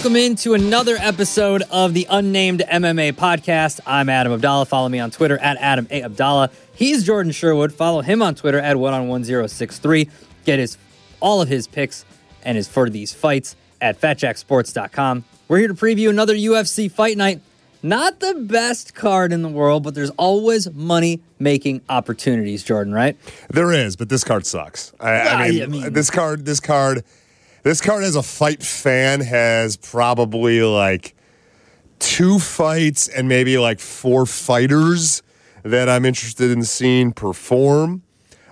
welcome into another episode of the Unnamed MMA podcast. I'm Adam Abdalla. Follow me on Twitter at Adam A. Abdalla. He's Jordan Sherwood. Follow him on Twitter at one on one zero six three. Get his all of his picks and his for these fights at fatjacksports.com. We're here to preview another UFC fight night. Not the best card in the world, but there's always money making opportunities, Jordan, right? There is, but this card sucks. I, I, mean, I mean, this card, this card, this card as a fight fan has probably like two fights and maybe like four fighters that I'm interested in seeing perform.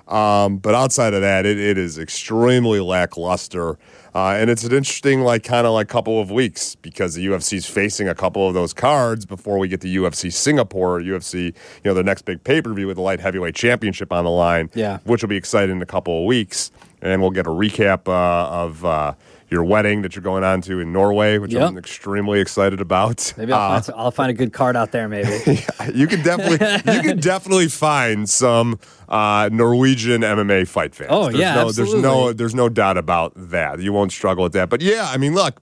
Um, but outside of that, it, it is extremely lackluster. Uh, and it's an interesting, like, kind of like couple of weeks because the UFC is facing a couple of those cards before we get the UFC Singapore, UFC, you know, the next big pay per view with the light heavyweight championship on the line, yeah. which will be exciting in a couple of weeks. And we'll get a recap uh, of uh, your wedding that you're going on to in Norway, which yep. I'm extremely excited about. Maybe I'll, uh, find some, I'll, find a good card out there. Maybe yeah, you can definitely you can definitely find some uh, Norwegian MMA fight fans. Oh there's yeah, no, absolutely. there's no there's no doubt about that. You won't struggle with that. But yeah, I mean, look.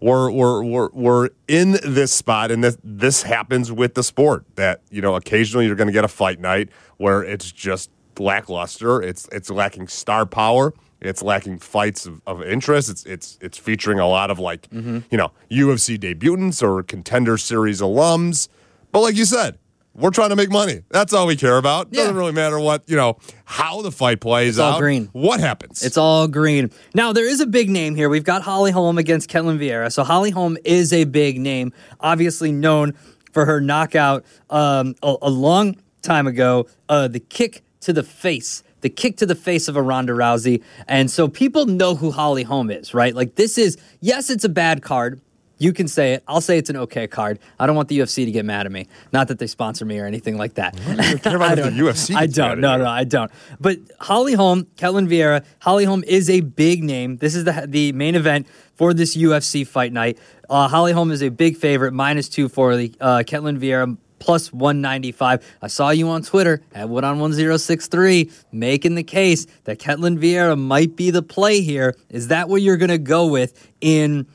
We're, we're, we're, we're in this spot, and this, this happens with the sport that, you know, occasionally you're going to get a fight night where it's just lackluster. It's, it's lacking star power it's lacking fights of, of interest. It's it's it's featuring a lot of like mm-hmm. you know UFC debutants or contender series alums. But like you said, we're trying to make money. That's all we care about. Yeah. Doesn't really matter what you know how the fight plays it's all out. green. What happens? It's all green. Now there is a big name here. We've got Holly Holm against Ketlen Vieira. So Holly Holm is a big name, obviously known for her knockout um, a, a, long time ago. Uh, the kick to the face the kick to the face of a Ronda Rousey. And so people know who Holly Holm is, right? Like this is, yes, it's a bad card. You can say it. I'll say it's an okay card. I don't want the UFC to get mad at me. Not that they sponsor me or anything like that. I don't. UFC I don't. No, no, I don't. But Holly Holm, Ketlen Vieira. Holly Holm is a big name. This is the the main event for this UFC fight night. Uh, Holly Holm is a big favorite, minus two for the uh, Ketlen Vieira plus 195. I saw you on Twitter at one on 1063 making the case that Ketlen Vieira might be the play here. Is that what you're going to go with in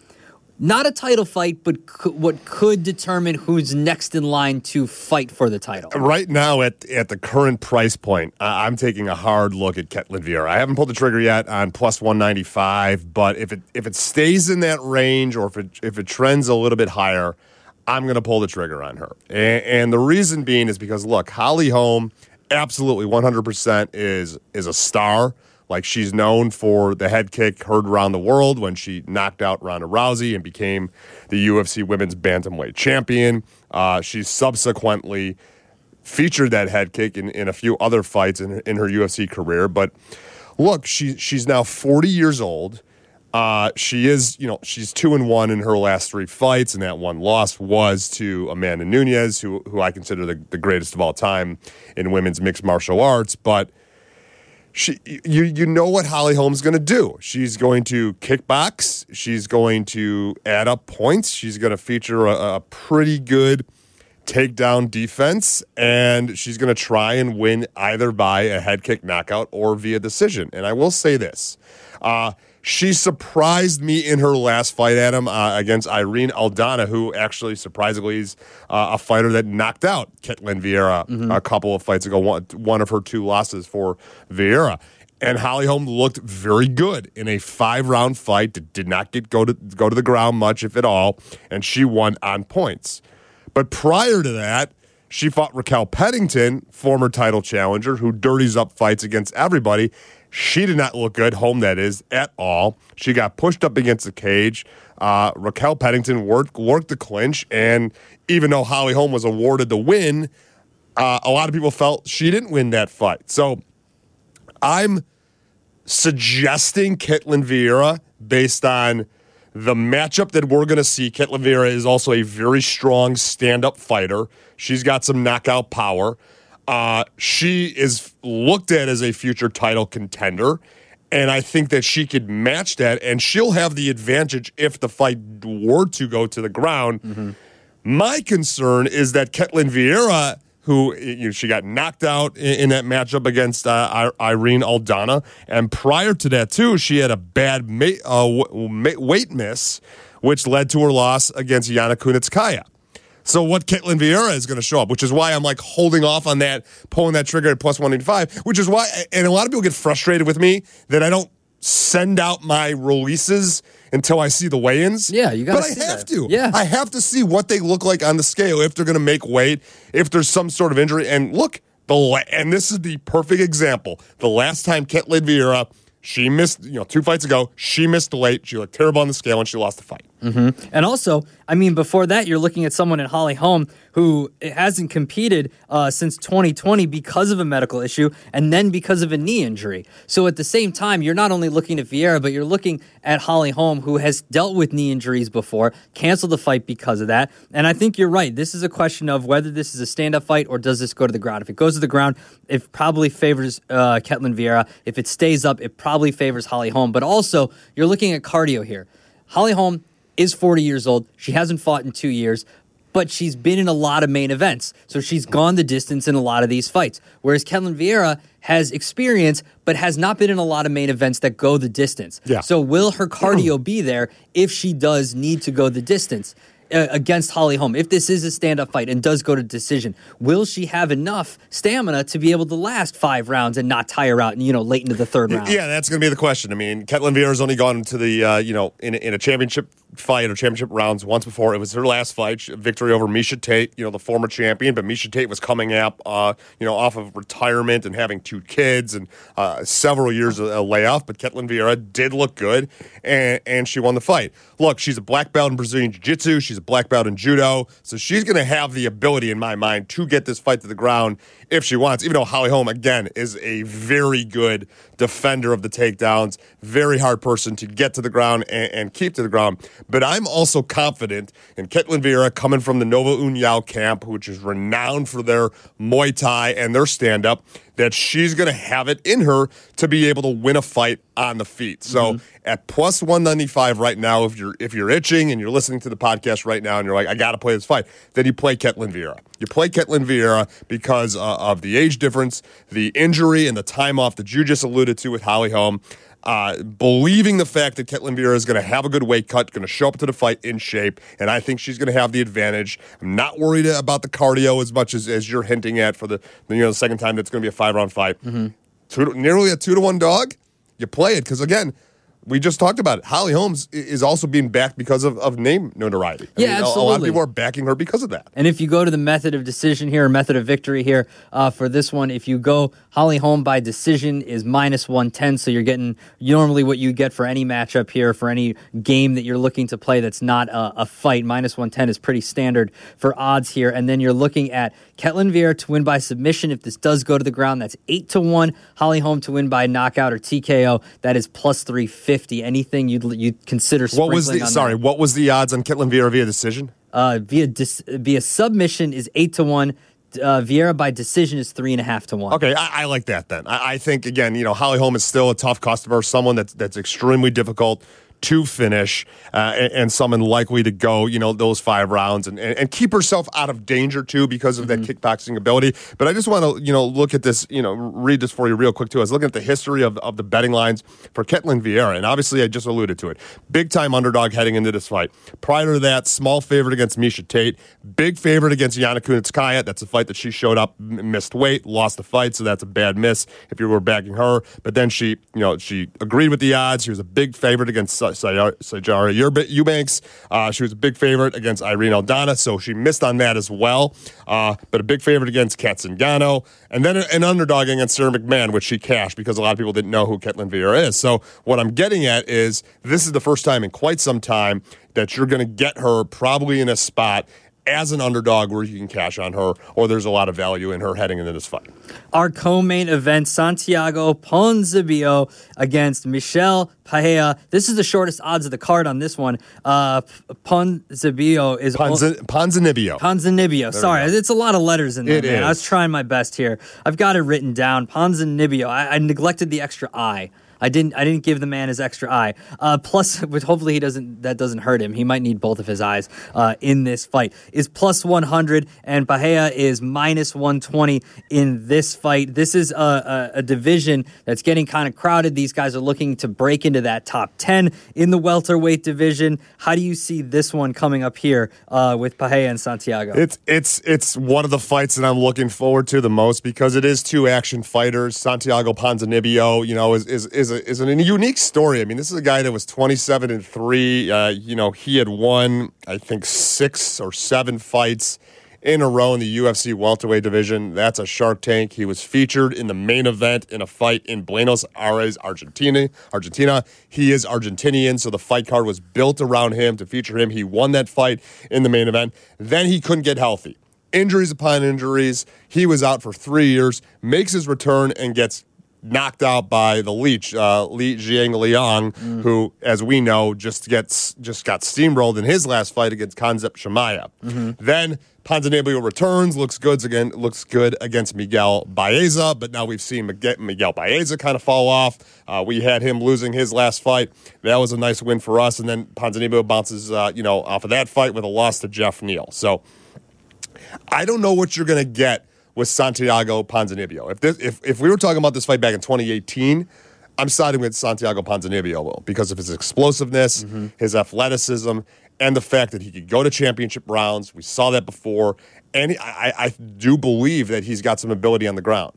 not a title fight, but what could determine who's next in line to fight for the title. Right now, at at the current price point, I'm taking a hard look at Ketlen Vieira. I haven't pulled the trigger yet on plus 195, but if it if it stays in that range or if it if it trends a little bit higher, I'm going to pull the trigger on her. And, and, the reason being is because, look, Holly Holm absolutely 100% is, is a star. Like she's known for the head kick heard around the world when she knocked out Ronda Rousey and became the UFC Women's Bantamweight Champion. Uh, she's subsequently featured that head kick in, in a few other fights in, in her UFC career. But look, she, she's now 40 years old. Uh, she is, you know, she's two and one in her last three fights, and that one loss was to Amanda Nunes, who who I consider the, the greatest of all time in women's mixed martial arts. But she, you you know what Holly Holm's going to do? She's going to kickbox. She's going to add up points. She's going to feature a, a pretty good takedown defense, and she's going to try and win either by a head kick knockout or via decision. And I will say this. Uh, she surprised me in her last fight, Adam, uh, against Irene Aldana, who actually surprisingly is uh, a fighter that knocked out Ketlen Vieira mm-hmm. a couple of fights ago, one, one of her two losses for Vieira. And Holly Holm looked very good in a five round fight that did not get go to go to the ground much, if at all, and she won on points. But prior to that, she fought Raquel Pennington, former title challenger, who dirties up fights against everybody. She did not look good, Holm that is, at all. She got pushed up against the cage. Uh, Raquel Pennington worked, worked the clinch, and even though Holly Holm was awarded the win, uh, a lot of people felt she didn't win that fight. So I'm suggesting Ketlen Vieira based on the matchup that we're going to see. Ketlen Vieira is also a very strong stand up fighter. She's got some knockout power. Uh, she is looked at as a future title contender. And I think that she could match that, and she'll have the advantage if the fight were to go to the ground. Mm-hmm. My concern is that Ketlen Vieira, who you know, she got knocked out in, in that matchup against uh, Irene Aldana, and prior to that too, she had a bad ma- uh, weight miss which led to her loss against Yana Kunitskaya. So what Ketlen Vieira is going to show up, which is why I'm like holding off on that, pulling that trigger at plus 185, which is why, and a lot of people get frustrated with me that I don't send out my releases until I see the weigh-ins. Yeah, you got. to. But I have that. to. Yeah, I have to see what they look like on the scale if they're going to make weight, if there's some sort of injury. And look, the and this is the perfect example. The last time Ketlen Vieira, she missed, you know, two fights ago, she missed the weight. She looked terrible on the scale, and she lost the fight. Mm-hmm. And also, I mean, before that, you're looking at someone in Holly Holm who hasn't competed uh, since 2020 because of a medical issue and then because of a knee injury. So at the same time, you're not only looking at Vieira, but you're looking at Holly Holm, who has dealt with knee injuries before, canceled the fight because of that. And I think you're right. This is a question of whether this is a stand up fight or does this go to the ground. If it goes to the ground, it probably favors uh, Ketlen Vieira. If it stays up, it probably favors Holly Holm. But also, you're looking at cardio here. Holly Holm is 40 years old. She hasn't fought in two years, but she's been in a lot of main events. So she's gone the distance in a lot of these fights. Whereas Ketlen Vieira has experience, but has not been in a lot of main events that go the distance. Yeah. So will her cardio be there if she does need to go the distance? Uh, against Holly Holm, if this is a stand up fight and does go to decision, will she have enough stamina to be able to last five rounds and not tire out and, you know, late into the third round? Yeah, that's going to be the question. I mean, Ketlen Vieira's only gone to the, uh, you know, in, in a championship fight or championship rounds once before. It was her last fight, victory over Miesha Tate, you know, the former champion. But Miesha Tate was coming up, uh, you know, off of retirement and having two kids and uh, several years of a layoff. But Ketlen Vieira did look good, and, and she won the fight. Look, she's a black belt in Brazilian Jiu Jitsu. She's a black belt in judo, so she's going to have the ability, in my mind, to get this fight to the ground if she wants. Even though Holly Holm again is a very good defender of the takedowns, very hard person to get to the ground and, and keep to the ground. But I'm also confident in Ketlen Vieira coming from the Nova União camp, which is renowned for their Muay Thai and their stand up, that she's going to have it in her to be able to win a fight on the feet. So mm-hmm. at plus 195 right now, if you're if you're itching and you're listening to the podcast right now and you're like, I got to play this fight, then you play Ketlen Vieira. You play Ketlen Vieira because uh, of the age difference, the injury, and the time off that you just alluded to with Holly Holm uh, believing the fact that Ketlen Vieira is going to have a good weight cut, going to show up to the fight in shape, and I think she's going to have the advantage. I'm not worried about the cardio as much as, as you're hinting at for the you know the second time that's going to be a five round fight. Mm-hmm. Two to, nearly a two to one dog. You play it because again, we just talked about it. Holly Holmes is also being backed because of, of name notoriety. I yeah, mean, absolutely. A, lot of people are backing her because of that. And if you go to the method of decision here, method of victory here uh, for this one, if you go Holly Holm by decision is minus 110. So you're getting normally what you get for any matchup here, for any game that you're looking to play that's not a, a fight. Minus 110 is pretty standard for odds here. And then you're looking at Ketlen Vieira to win by submission. If this does go to the ground, that's 8 to 1. Holly Holm to win by knockout or TKO, that is plus 350. Anything you'd, you'd consider What was the, sorry, that? what was the odds on Ketlen Vieira via decision? Uh, via, dis, via submission is 8 to 1 uh, Vieira by decision is three and a half to one. Okay, I, I like that then. I, I, think again, you know, Holly Holm is still a tough customer, someone that's that's extremely difficult to finish uh, and, and, someone likely to go, you know, those five rounds and, and, and keep herself out of danger too because of mm-hmm. that kickboxing ability. But I just want to, you know, look at this, you know, read this for you real quick too. I was looking at the history of, of the betting lines for Ketlen Vieira, and obviously I just alluded to it. Big time underdog heading into this fight. Prior to that, small favorite against Miesha Tate, big favorite against Yana Kunitskaya. That's a fight that she showed up, missed weight, lost the fight, so that's a bad miss if you were backing her. But then she, you know, she agreed with the odds. She was a big favorite against Sijara Eubanks. Uh, she was a big favorite against Irene Aldana, so she missed on that as well. Uh, but a big favorite against Cat Zingano. And then an underdog against Sarah McMann, which she cashed because a lot of people didn't know who Ketlen Vieira is. So what I'm getting at is this is the first time in quite some time that you're going to get her probably in a spot as an underdog where you can cash on her, or there's a lot of value in her heading into this fight. Our co-main event, Santiago Ponzinibbio against Michel Pereira. This is the shortest odds of the card on this one. Uh, is Ponzi- Ponzinibbio. Ponzinibbio. Sorry, it's a lot of letters in there. It man. Is. I was trying my best here. I've got it written down. Ponzinibbio. I, I neglected the extra I I didn't I didn't give the man his extra eye. Uh, plus, hopefully he doesn't that doesn't hurt him. He might need both of his eyes uh, in this fight. Is plus 100 and Pereira is minus 120 in this fight. This is a, a, a division that's getting kind of crowded. These guys are looking to break into that top 10 in the welterweight division. How do you see this one coming up here uh, with Pereira and Santiago? It's it's it's one of the fights that I'm looking forward to the most because it is two action fighters. Santiago Ponzinibbio, you know, is is is, a, is a unique story. I mean, this is a guy that was 27 and three. Uh, you know, he had won I think six or seven fights in a row in the UFC welterweight division. That's a Shark Tank. He was featured in the main event in a fight in Buenos Aires, Argentina. Argentina. He is Argentinian, so the fight card was built around him to feature him. He won that fight in the main event. Then he couldn't get healthy. Injuries upon injuries. He was out for three years, makes his return, and gets knocked out by the leech, uh, Li Jingliang, mm. who, as we know, just gets just got steamrolled in his last fight against Khamzat Chimaev. Mm-hmm. Then Ponzinibbio returns, looks good again, looks good against Miguel Baeza, but now we've seen Miguel Baeza kind of fall off. Uh, we had him losing his last fight. That was a nice win for us, and then Ponzinibbio bounces, uh, you know, off of that fight with a loss to Jeff Neal. So I don't know what you're going to get with Santiago Ponzinibbio. If this, if if we were talking about this fight back in 2018. I'm siding with Santiago Ponzinibbio because of his explosiveness, mm-hmm. his athleticism, and the fact that he could go to championship rounds. We saw that before. And I, I do believe that he's got some ability on the ground.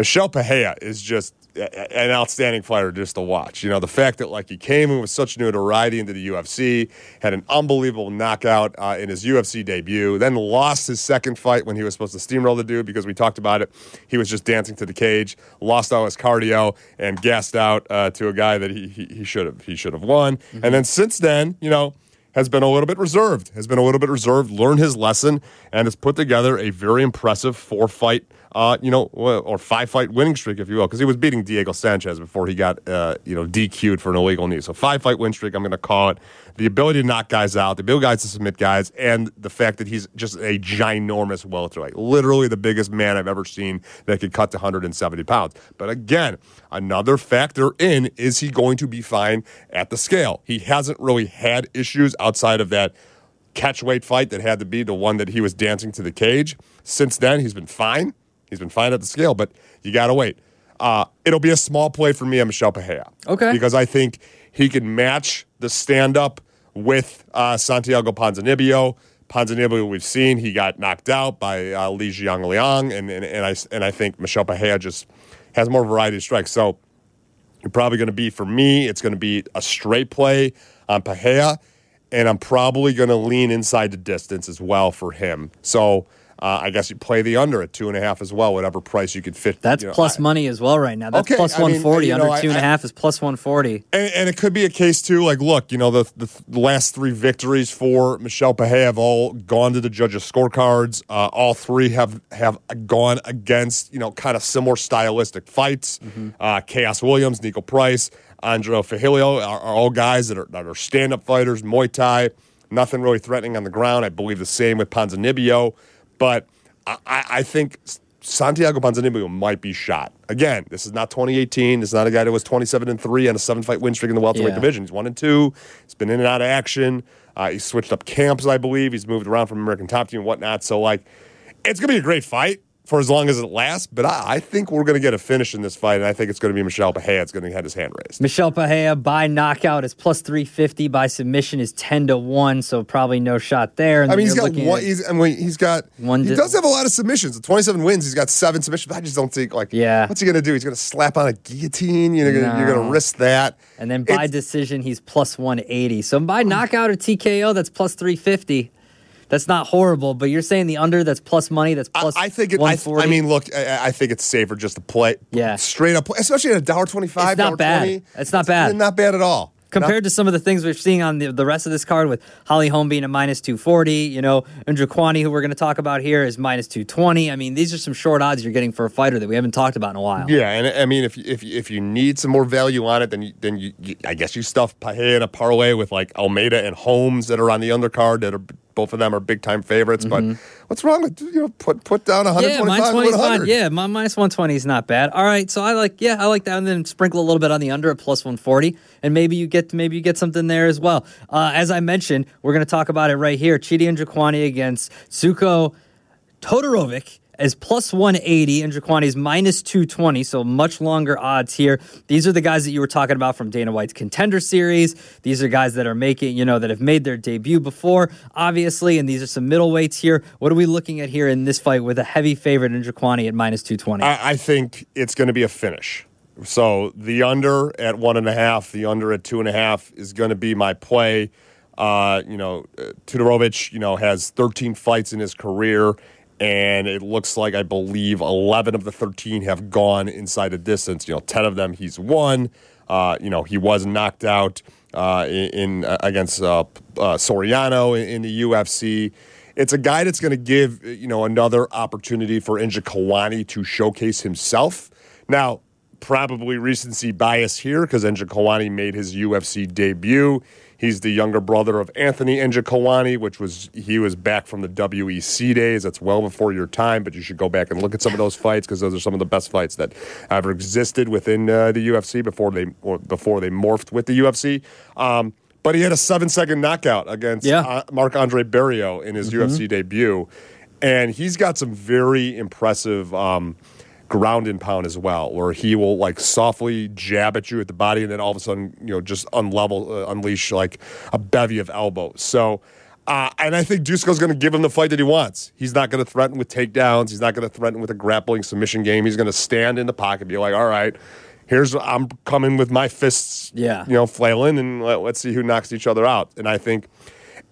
Michel Pereira is just an outstanding fighter just to watch. You know, the fact that like he came in with such notoriety into the UFC, had an unbelievable knockout uh, in his UFC debut, then lost his second fight when he was supposed to steamroll the dude because we talked about it. He was just dancing to the cage, lost all his cardio, and gassed out uh, to a guy that he he should have he should have won. Mm-hmm. And then since then, you know has been a little bit reserved, has been a little bit reserved, learned his lesson, and has put together a very impressive four fight, uh, you know, or five fight winning streak, if you will, because he was beating Diego Sanchez before he got, uh, you know, DQ'd for an illegal knee. So five fight win streak, I'm going to call it. The ability to knock guys out, the ability guys to submit guys, and the fact that he's just a ginormous welterweight, literally the biggest man I've ever seen that could cut to 170 pounds. But again, another factor in is he going to be fine at the scale? He hasn't really had issues outside of that catch weight fight that had to be the one that he was dancing to the cage. Since then, he's been fine. He's been fine at the scale, but you got to wait. Uh, it'll be a small play for me on Michel Pereira. Okay. Because I think he can match the stand up with uh, Santiago Ponzinibbio. Ponzinibbio, we've seen, he got knocked out by uh, Li Jingliang, and, and, and, I, and I think Michel Pereira just has more variety of strikes. So you're probably going to be, for me, it's going to be a straight play on Pereira, and I'm probably going to lean inside the distance as well for him. So uh, I guess you play the under at two and a half as well, whatever price you could fit. That's you know, plus I, money as well right now. That's okay, plus 140. I mean, under know, two and a half is plus 140. And, and, it could be a case too, like, look, you know, the, the last three victories for Michel Pereira have all gone to the judges' scorecards. Uh, all three have, have gone against, you know, kind of similar stylistic fights. Mm-hmm. Uh, Khaos Williams, Niko Price, Andre Fialho are, are all guys that are, that are stand up fighters, Muay Thai, nothing really threatening on the ground. I believe the same with Ponzinibbio. But I, I think Santiago Ponzinibbio might be shot. Again, this is not 2018. This is not a guy that was 27 and three on a seven fight win streak in the welterweight yeah. division. He's one and two. He's been in and out of action. Uh, he's switched up camps, I believe. He's moved around from American Top Team and whatnot. So, like, it's gonna be a great fight for as long as it lasts. But I, I think we're going to get a finish in this fight, and I think it's going to be Michel Pereira. It's going to have his hand raised. Michel Pereira by knockout is plus three fifty. By submission is ten to one. So probably no shot there. And I mean, he's got one. He's, I mean, he's got one. He does have a lot of submissions. Twenty-seven wins. He's got seven submissions. I just don't think like. Yeah. What's he going to do? He's going to slap on a guillotine. You know, no. you're going to risk that. And then by it's, decision, he's plus one eighty. So by knockout or TKO, that's plus three fifty. That's not horrible, but you're saying the under that's plus money that's plus. I, I think it. I, I, mean, look, I, I, think it's safer just to play. Yeah. Straight up, especially at a dollar twenty five. It's not bad. 20, it's not bad. Not bad at all compared to some of the things we're seeing on the, the rest of this card with Holly Holm being a minus 240, you know, Njokuani, who we're going to talk about here, is minus 220. I mean, these are some short odds you're getting for a fighter that we haven't talked about in a while. Yeah, and I mean, if if if you need some more value on it, then you, then you, you I guess you stuff Pahe in a parlay with like Almeida and Holmes that are on the undercard that are Both of them are big time favorites. Mm-hmm. But what's wrong with you know put put down 125 Yeah, minus to 20 is 100? Yeah, my minus 120 is not bad. All right, so I like, yeah, I like that. And then sprinkle a little bit on the under at plus 140. And maybe you get maybe you get something there as well. Uh, as I mentioned, we're going to talk about it right here. Chidi Njokuani against Dusko Todorovic as plus 180 and Njokuani's minus 220, so much longer odds here. These are the guys that you were talking about from Dana White's contender series. These are guys that are making, you know, that have made their debut before, obviously, and these are some middleweights here. What are we looking at here in this fight with a heavy favorite in Njokuani at minus 220? I, I think it's going to be a finish. So the under at one and a half, the under at two and a half is going to be my play. Uh, you know, uh, Todorovic, you know, has 13 fights in his career, and it looks like I believe 11 of the 13 have gone inside the distance. You know, 10 of them he's won. Uh, you know, he was knocked out uh, in, in uh, against uh, uh, Soriano in, in the UFC. It's a guy that's going to give you know another opportunity for Njokuani to showcase himself. Now, probably recency bias here because Njokuani made his UFC debut. He's the younger brother of Anthony Njokuani, which was he was back from the WEC days. That's well before your time, but you should go back and look at some of those fights because those are some of the best fights that ever existed within uh, the UFC before they or before they morphed with the UFC. Um, but he had a seven second knockout against Yeah. uh, Marc Andre Barriault in his UFC debut, and he's got some very impressive. Um, ground and pound as well, where he will like softly jab at you at the body and then all of a sudden, you know, just unlevel, uh, unleash like a bevy of elbows. So, uh, and I think Dusko's going to give him the fight that he wants. He's not going to threaten with takedowns. He's not going to threaten with a grappling submission game. He's going to stand in the pocket, be like, all right, here's, I'm coming with my fists, Yeah. you know, flailing, and let, let's see who knocks each other out. And I think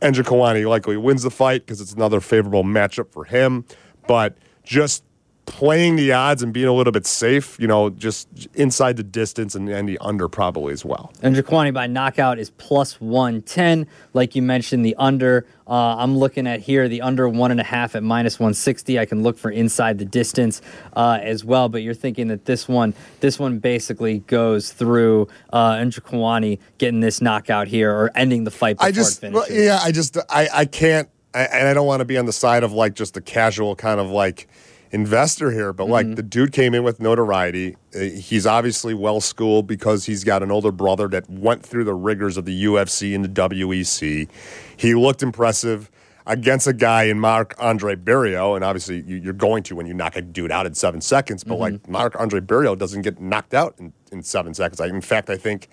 Njokuani likely wins the fight because it's another favorable matchup for him. But just playing the odds and being a little bit safe, you know, just inside the distance and, and the under probably as well. And Njokuani by knockout is plus 110. Like you mentioned, the under, uh, I'm looking at here, the under one and a half at minus 160. I can look for inside the distance uh, as well, but you're thinking that this one, this one basically goes through uh, and Jaquani getting this knockout here or ending the fight before I just, it well, finishes. yeah, I just, I, I can't, I, and I don't want to be on the side of like just the casual kind of like investor here, but Mm-hmm. like the dude came in with notoriety. Uh, He's obviously well schooled because he's got an older brother that went through the rigors of the UFC and the WEC. He looked impressive against a guy in Marc Andre Barriault, and obviously you, you're going to when you knock a dude out in seven seconds. But like Marc Andre Barriault doesn't get knocked out in, in seven seconds. I, in fact, I think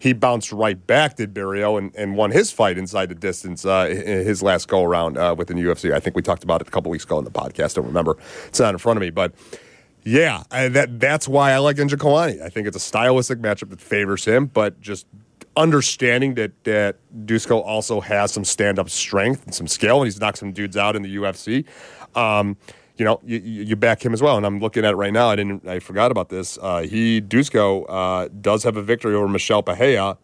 he bounced right back, did Barriault, and, and won his fight inside the distance, uh, his last go around uh, within the UFC. I think we talked about it a couple weeks ago in the podcast. Don't remember. It's not in front of me, but yeah, I, that that's why I like Njokuani. I think it's a stylistic matchup that favors him, but just understanding that that Dusko also has some stand up strength and some skill, and he's knocked some dudes out in the UFC. Um, you know, you, you back him as well. And I'm looking at it right now. I didn't. I forgot about this. Uh, he Dusko uh, does have a victory over Michel Pereira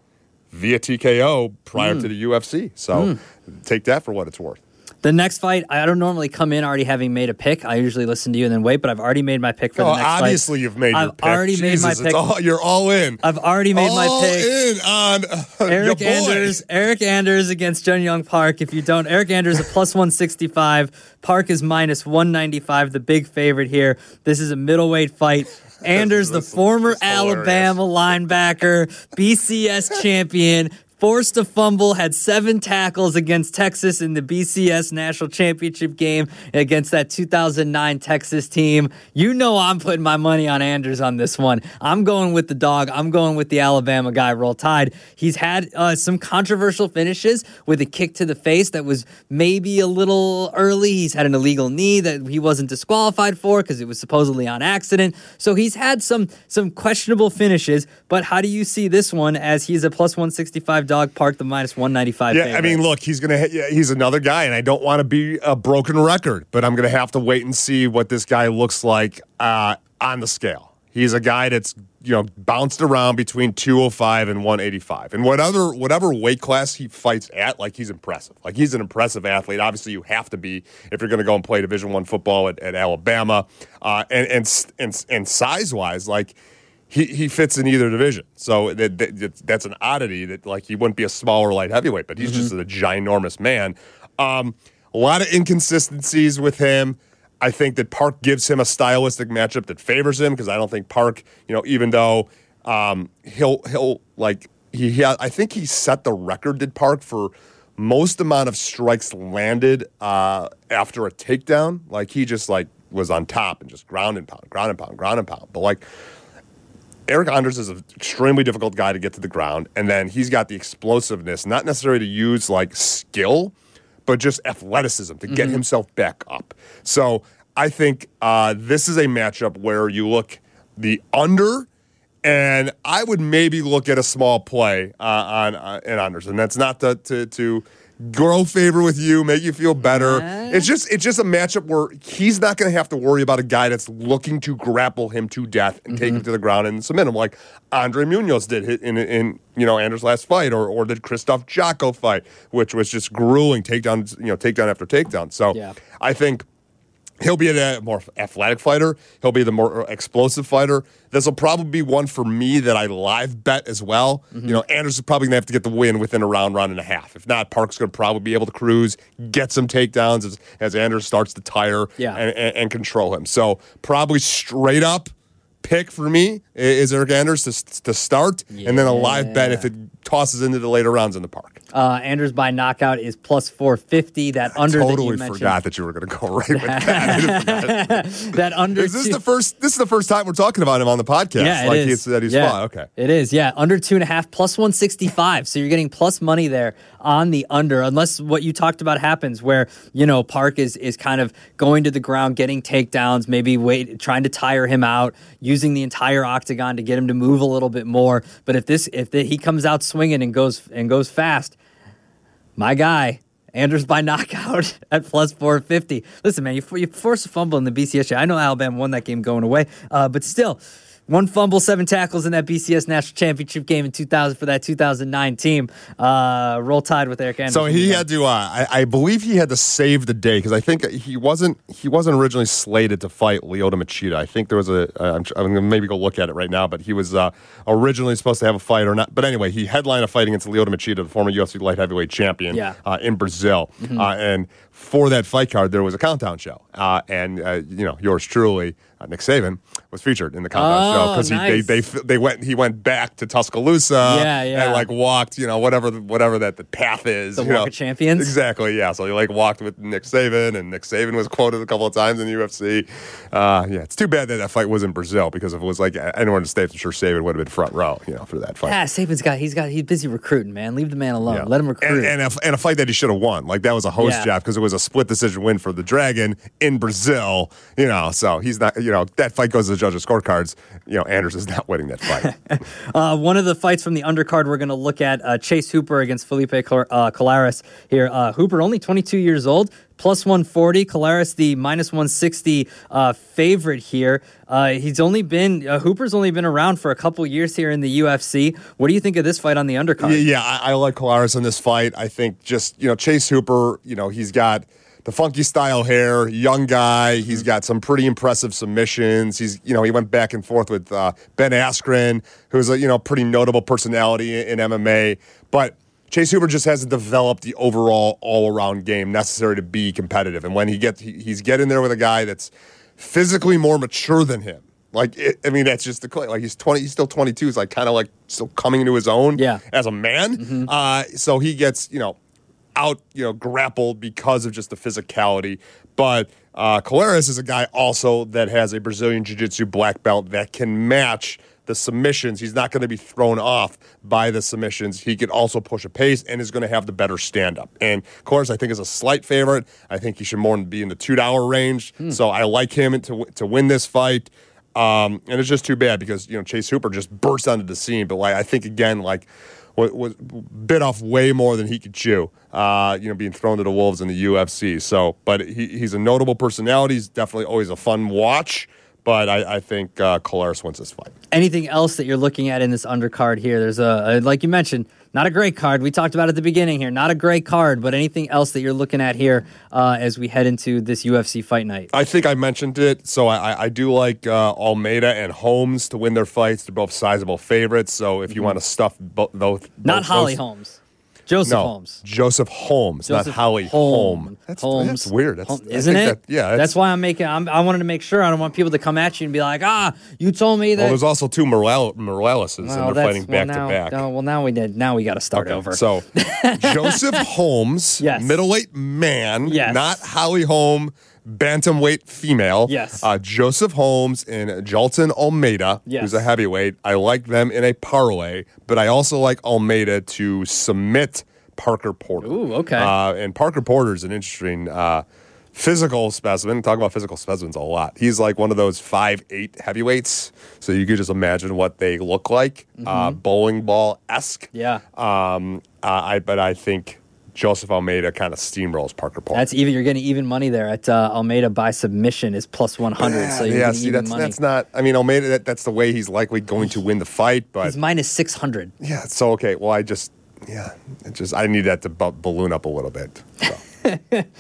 via TKO prior to the UFC. So take that for what it's worth. The next fight, I don't normally come in already having made a pick. I usually listen to you and then wait, but I've already made my pick for Oh, the next fight. obviously you've made your pick. I've pick. already made my Jesus, pick. all- you're all in. I've already made my all pick. in on uh, Eryk. Anders, Eryk Anders against Jun Yong Park. If you don't, Eryk Anders is a plus 165. Park is minus 195, the big favorite here. This is a middleweight fight. Anders, the former this is hilarious. Alabama linebacker, BCS champion, forced a fumble, had seven tackles against Texas in the BCS national championship game against that 2009 Texas team. You know I'm putting my money on Anders on this one. I'm going with the dog. I'm going with the Alabama guy. Roll Tide. He's had uh, some controversial finishes with a kick to the face that was maybe a little early. He's had an illegal knee that he wasn't disqualified for because it was supposedly on accident. So he's had some some questionable finishes. But how do you see this one as he's a plus 165 dog park, the minus 195 Yeah, favorite? I mean, look, he's gonna yeah, he's another guy, and I don't want to be a broken record, but I'm gonna have to wait and see what this guy looks like uh, on the scale. He's a guy that's you know bounced around between 205 and 185, and whatever whatever weight class he fights at, like he's impressive. Like he's an impressive athlete. Obviously, you have to be if you're going to go and play Division One football at, at Alabama, uh, and and and, and size wise, like he, he fits in either division. So that, that, that's an oddity that like he wouldn't be a smaller light heavyweight, but he's just a ginormous man. Um, a lot of inconsistencies with him. I think that Park gives him a stylistic matchup that favors him because I don't think Park, you know, even though um, he'll he'll like he, he I think he set the record did Park for most amount of strikes landed uh, after a takedown. Like he just like was on top and just ground and pound, ground and pound, ground and pound. But like Eryk Anders is an extremely difficult guy to get to the ground, and then he's got the explosiveness, not necessarily to use like skill, but just athleticism to get himself back up. So I think uh, this is a matchup where you look the under, and I would maybe look at a small play uh, on uh, in unders, and that's not to, to to grow favor with you, make you feel better. It's just it's just a matchup where he's not going to have to worry about a guy that's looking to grapple him to death and take him mm-hmm. to the ground and submit him like Andre Muniz did hit in in you know Anders' last fight, or or did Krzysztof Jotko fight, which was just grueling takedown you know takedown after takedown. So Yeah. I think. He'll be a more athletic fighter. He'll be the more explosive fighter. This will probably be one for me that I live bet as well. Mm-hmm. You know, Anders is probably gonna have to get the win within a round, round and a half. If not, Park's gonna probably be able to cruise, get some takedowns as, as Anders starts to tire Yeah. and, and, and control him. So probably straight up pick for me is Eryk Anders to, to start, and then a live bet if it tosses into the later rounds in the park. Uh, Anders by knockout is plus 450. That under that you totally mentioned. forgot that you were going to go right with that. That under. Is this two- the first? This is the first time we're talking about him on the podcast. Yeah, it like is. that he's yeah. fine. Okay. It is, yeah. Under two and a half, plus 165. So you're getting plus money there on the under, unless what you talked about happens where, you know, Park is is kind of going to the ground, getting takedowns, maybe wait trying to tire him out, using the entire octagon to get him to move a little bit more. But if this if the, he comes out swinging and goes and goes fast, my guy, Anders by knockout at plus 450. Listen, man, you, you force a fumble in the BCS. I know Alabama won that game going away, uh, but still, one fumble, seven tackles in that BCS national championship game in 2000 for that 2009 team. Uh, roll tide with Eryk Anders. So he had to. Uh, I, I believe he had to save the day because I think he wasn't. He wasn't originally slated to fight Lyoto Machida. I think there was a. Uh, I'm, I'm gonna maybe go look at it right now, but he was uh, originally supposed to have a fight or not. But anyway, he headlined a fight against Lyoto Machida, the former UFC light heavyweight champion, Yeah. uh, in Brazil. Uh, and for that fight card, there was a countdown show, uh, and uh, you know yours truly, uh, Nick Saban, was featured in the countdown show Oh, because nice. they they they went he went back to Tuscaloosa Yeah, yeah. and like walked you know whatever whatever that the path is The you Walk know. of Champions? exactly yeah so he like walked with Nick Saban and Nick Saban was quoted a couple of times in the UFC uh, yeah it's too bad that that fight was in Brazil because if it was like anywhere in the states I'm sure Saban would have been front row you know for that fight Yeah, Saban's got, he's got, he's busy recruiting, man. Leave the man alone. Yeah. Let him recruit. And, and, a, and a fight that he should have won. Like that was a host Yeah. job because it was a split decision win for the Dragon in Brazil. You know, so he's not. You know, that fight goes to the judges' scorecards. You know, Anders is not winning that fight. Uh, one of the fights from the undercard we're going to look at uh, Chase Hooper against Felipe Col- uh, Colares here. Uh, Hooper only 22 years old, plus 140. Colares the minus 160 uh, favorite here. Uh, he's only been uh, Hooper's only been around for a couple years here in the UFC. What do you think of this fight on the undercard? Yeah, yeah, I, I like Colares in this fight. I think just you know Chase Hooper. You know he's got the funky style hair, young guy. He's got some pretty impressive submissions. He's you know he went back and forth with uh, Ben Askren, who's a you know pretty notable personality in, in MMA, but. Chase Hooper just hasn't developed the overall all-around game necessary to be competitive, and when he gets, he, he's getting there with a guy that's physically more mature than him. Like, it, I mean, that's just the cl- like he's twenty, he's still twenty two. He's like kind of like still coming into his own Yeah. as a man. Uh, so he gets, you know, out, you know, grappled because of just the physicality. But uh, Colares is a guy also that has a Brazilian Jiu Jitsu black belt that can match the submissions. He's not going to be thrown off by the submissions. He can also push a pace and is going to have the better stand up. And Colares, I think, is a slight favorite. I think he should more be in the two dollar range. So I like him to to win this fight. Um, and it's just too bad because you know Chase Hooper just burst onto the scene. But like I think again, like was, was bit off way more than he could chew. Uh, you know, being thrown to the wolves in the UFC. So, but he, he's a notable personality. He's definitely always a fun watch. But I, I think uh, Colares wins this fight. Anything else that you're looking at in this undercard here? There's a, a like you mentioned, not a great card. We talked about at the beginning here, not a great card, but anything else that you're looking at here uh, as we head into this UFC fight night? I think I mentioned it. So I, I- I do like uh, Almeida and Holmes to win their fights. They're both sizable favorites. So if you want to stuff bo- both, Mm-hmm. Not both Holly those- Holmes. Joseph no, Holmes. Joseph Holmes, Joseph not Holly Holm. Holm. That's, Holmes. that's weird. That's, Holm- I isn't it? that- yeah, that's, why I'm making. I'm, I wanted to make sure. I don't want people to come at you and be like, "Ah, you told me that." Well, there's also two Morale, Moraleses, Well, and they're that's- fighting well, back now, to back. Oh, well, now we did. Now we got to start over. So, Joseph Holmes, Yes. middleweight man, Yes. not Holly Holm, bantamweight female. Yes. Uh, Joseph Holmes and Jailton Almeida, Yes. who's a heavyweight. I like them in a parlay, but I also like Almeida to submit Parker Porter. Ooh, okay. Uh, and Parker Porter is an interesting uh, physical specimen. Talk about physical specimens a lot. He's like one of those five eight heavyweights, so you could just imagine what they look like, uh, bowling ball esque. Mm-hmm. yeah, Um, uh, I but I think Joseph Almeida kind of steamrolls Parker Porter. that's even. You're getting even money there at uh, Almeida by submission is plus 100. so you're yeah, getting see, even that's money. that's not. I mean, Almeida. That, that's the way he's likely going to win the fight. But He's minus 600. yeah, so okay. Well, I just yeah, it just I need that to bu- balloon up a little bit. So.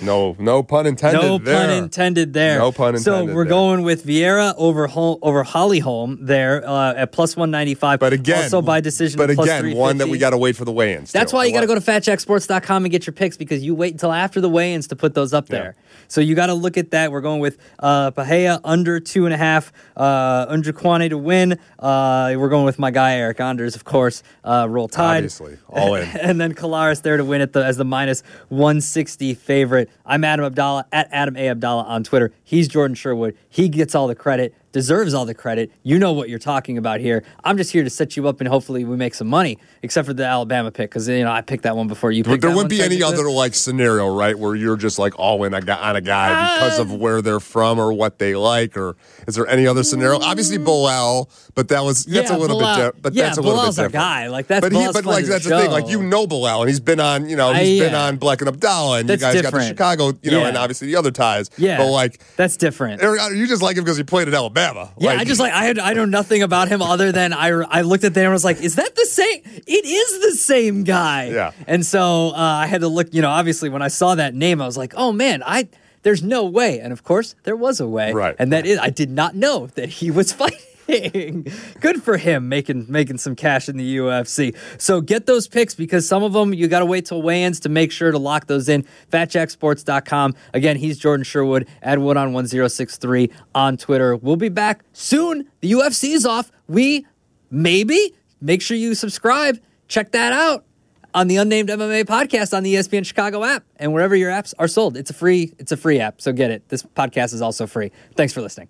no, no pun intended. No there. pun intended there. No pun intended. So we're there. going with Vieira over Hol- over Holly Holm there uh, at plus 195. But again, also by decision. But again, one that we got to wait for the weigh-ins. That's why you got to go to fatjacksports.com and get your picks because you wait until after the weigh-ins to put those up Yeah. there. So you got to look at that. We're going with uh, Pereira under two and a half, uh, Njokuani to win. Uh, we're going with my guy Eryk Anders, of course. Uh, roll tide, Obviously, all in. and then Colares there to win at the, as the minus 160 favorite. I'm Adam Abdalla at Adam A Abdalla on Twitter. He's Jordan Sherwood. He gets all the credit, deserves all the credit. You know what you're talking about here. I'm just here to set you up and hopefully we make some money. Except for the Alabama pick because you know I picked that one before you. Picked it. But there wouldn't be any other like scenario, right, where you're just like all in a guy, on a guy uh, because of where they're from or what they like, or is there any other scenario? Obviously, mm. Bilal, but that was that's Yeah, a little Bilal- bit, di- but yeah, that's a little Bilal's bit different. guy. Like, that's but he, but like that's the thing. Like you know Bilal, and he's been on, you know, I- he's been uh, on Black and Abdalla, and That's you guys got the. Chicago, you know, Yeah. and obviously the other ties. Yeah, but like. that's different. You just like him because he played at Alabama. Yeah, I just like I had I know nothing about him other than I I looked at them and was like, is that the same? It is the same guy. Yeah. And so uh, I had to look. You know, obviously when I saw that name, I was like, oh man, I there's no way. And of course there was a way. Right. And that is I did not know that he was fighting. Good for him making making some cash in the UFC. So get those picks because some of them you got to wait till weigh-ins to make sure to lock those in. FatJackSports.com. Again, he's Jordan Sherwood. at Wood on 1063 on Twitter. We'll be back soon. The UFC's off. We maybe make sure you subscribe. Check that out on the Unnamed MMA podcast on the ESPN Chicago app and wherever your apps are sold. It's a free it's a free app, so get it. This podcast is also free. Thanks for listening.